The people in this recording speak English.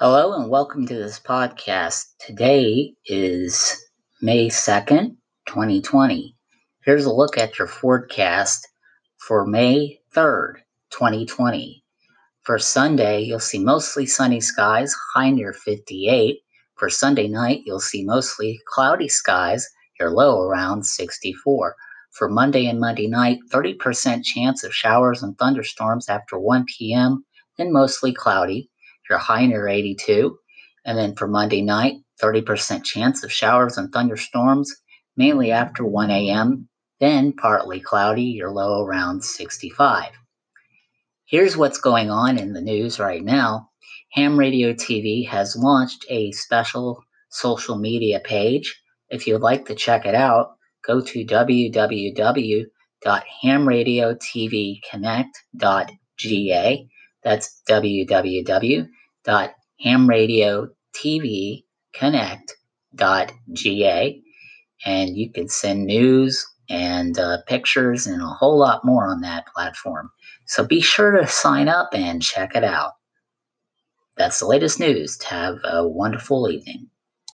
Hello and welcome to this podcast. Today is May 2nd, 2020. Here's a look at your forecast for May 3rd, 2020. For Sunday, you'll see mostly sunny skies, high near 58. For Sunday night, you'll see mostly cloudy skies, your low around 64. For Monday and Monday night, 30% chance of showers and thunderstorms after 1 p.m., then mostly cloudy your high near 82. And then for Monday night, 30% chance of showers and thunderstorms, mainly after 1 a.m., then partly cloudy, your low around 65. Here's what's going on in the news right now. Ham Radio TV has launched a special social media page. If you'd like to check it out, go to www.hamradiotvconnect.ga. That's www.hamradiotvconnect.ga. And you can send news and uh, pictures and a whole lot more on that platform. So be sure to sign up and check it out. That's the latest news. Have a wonderful evening.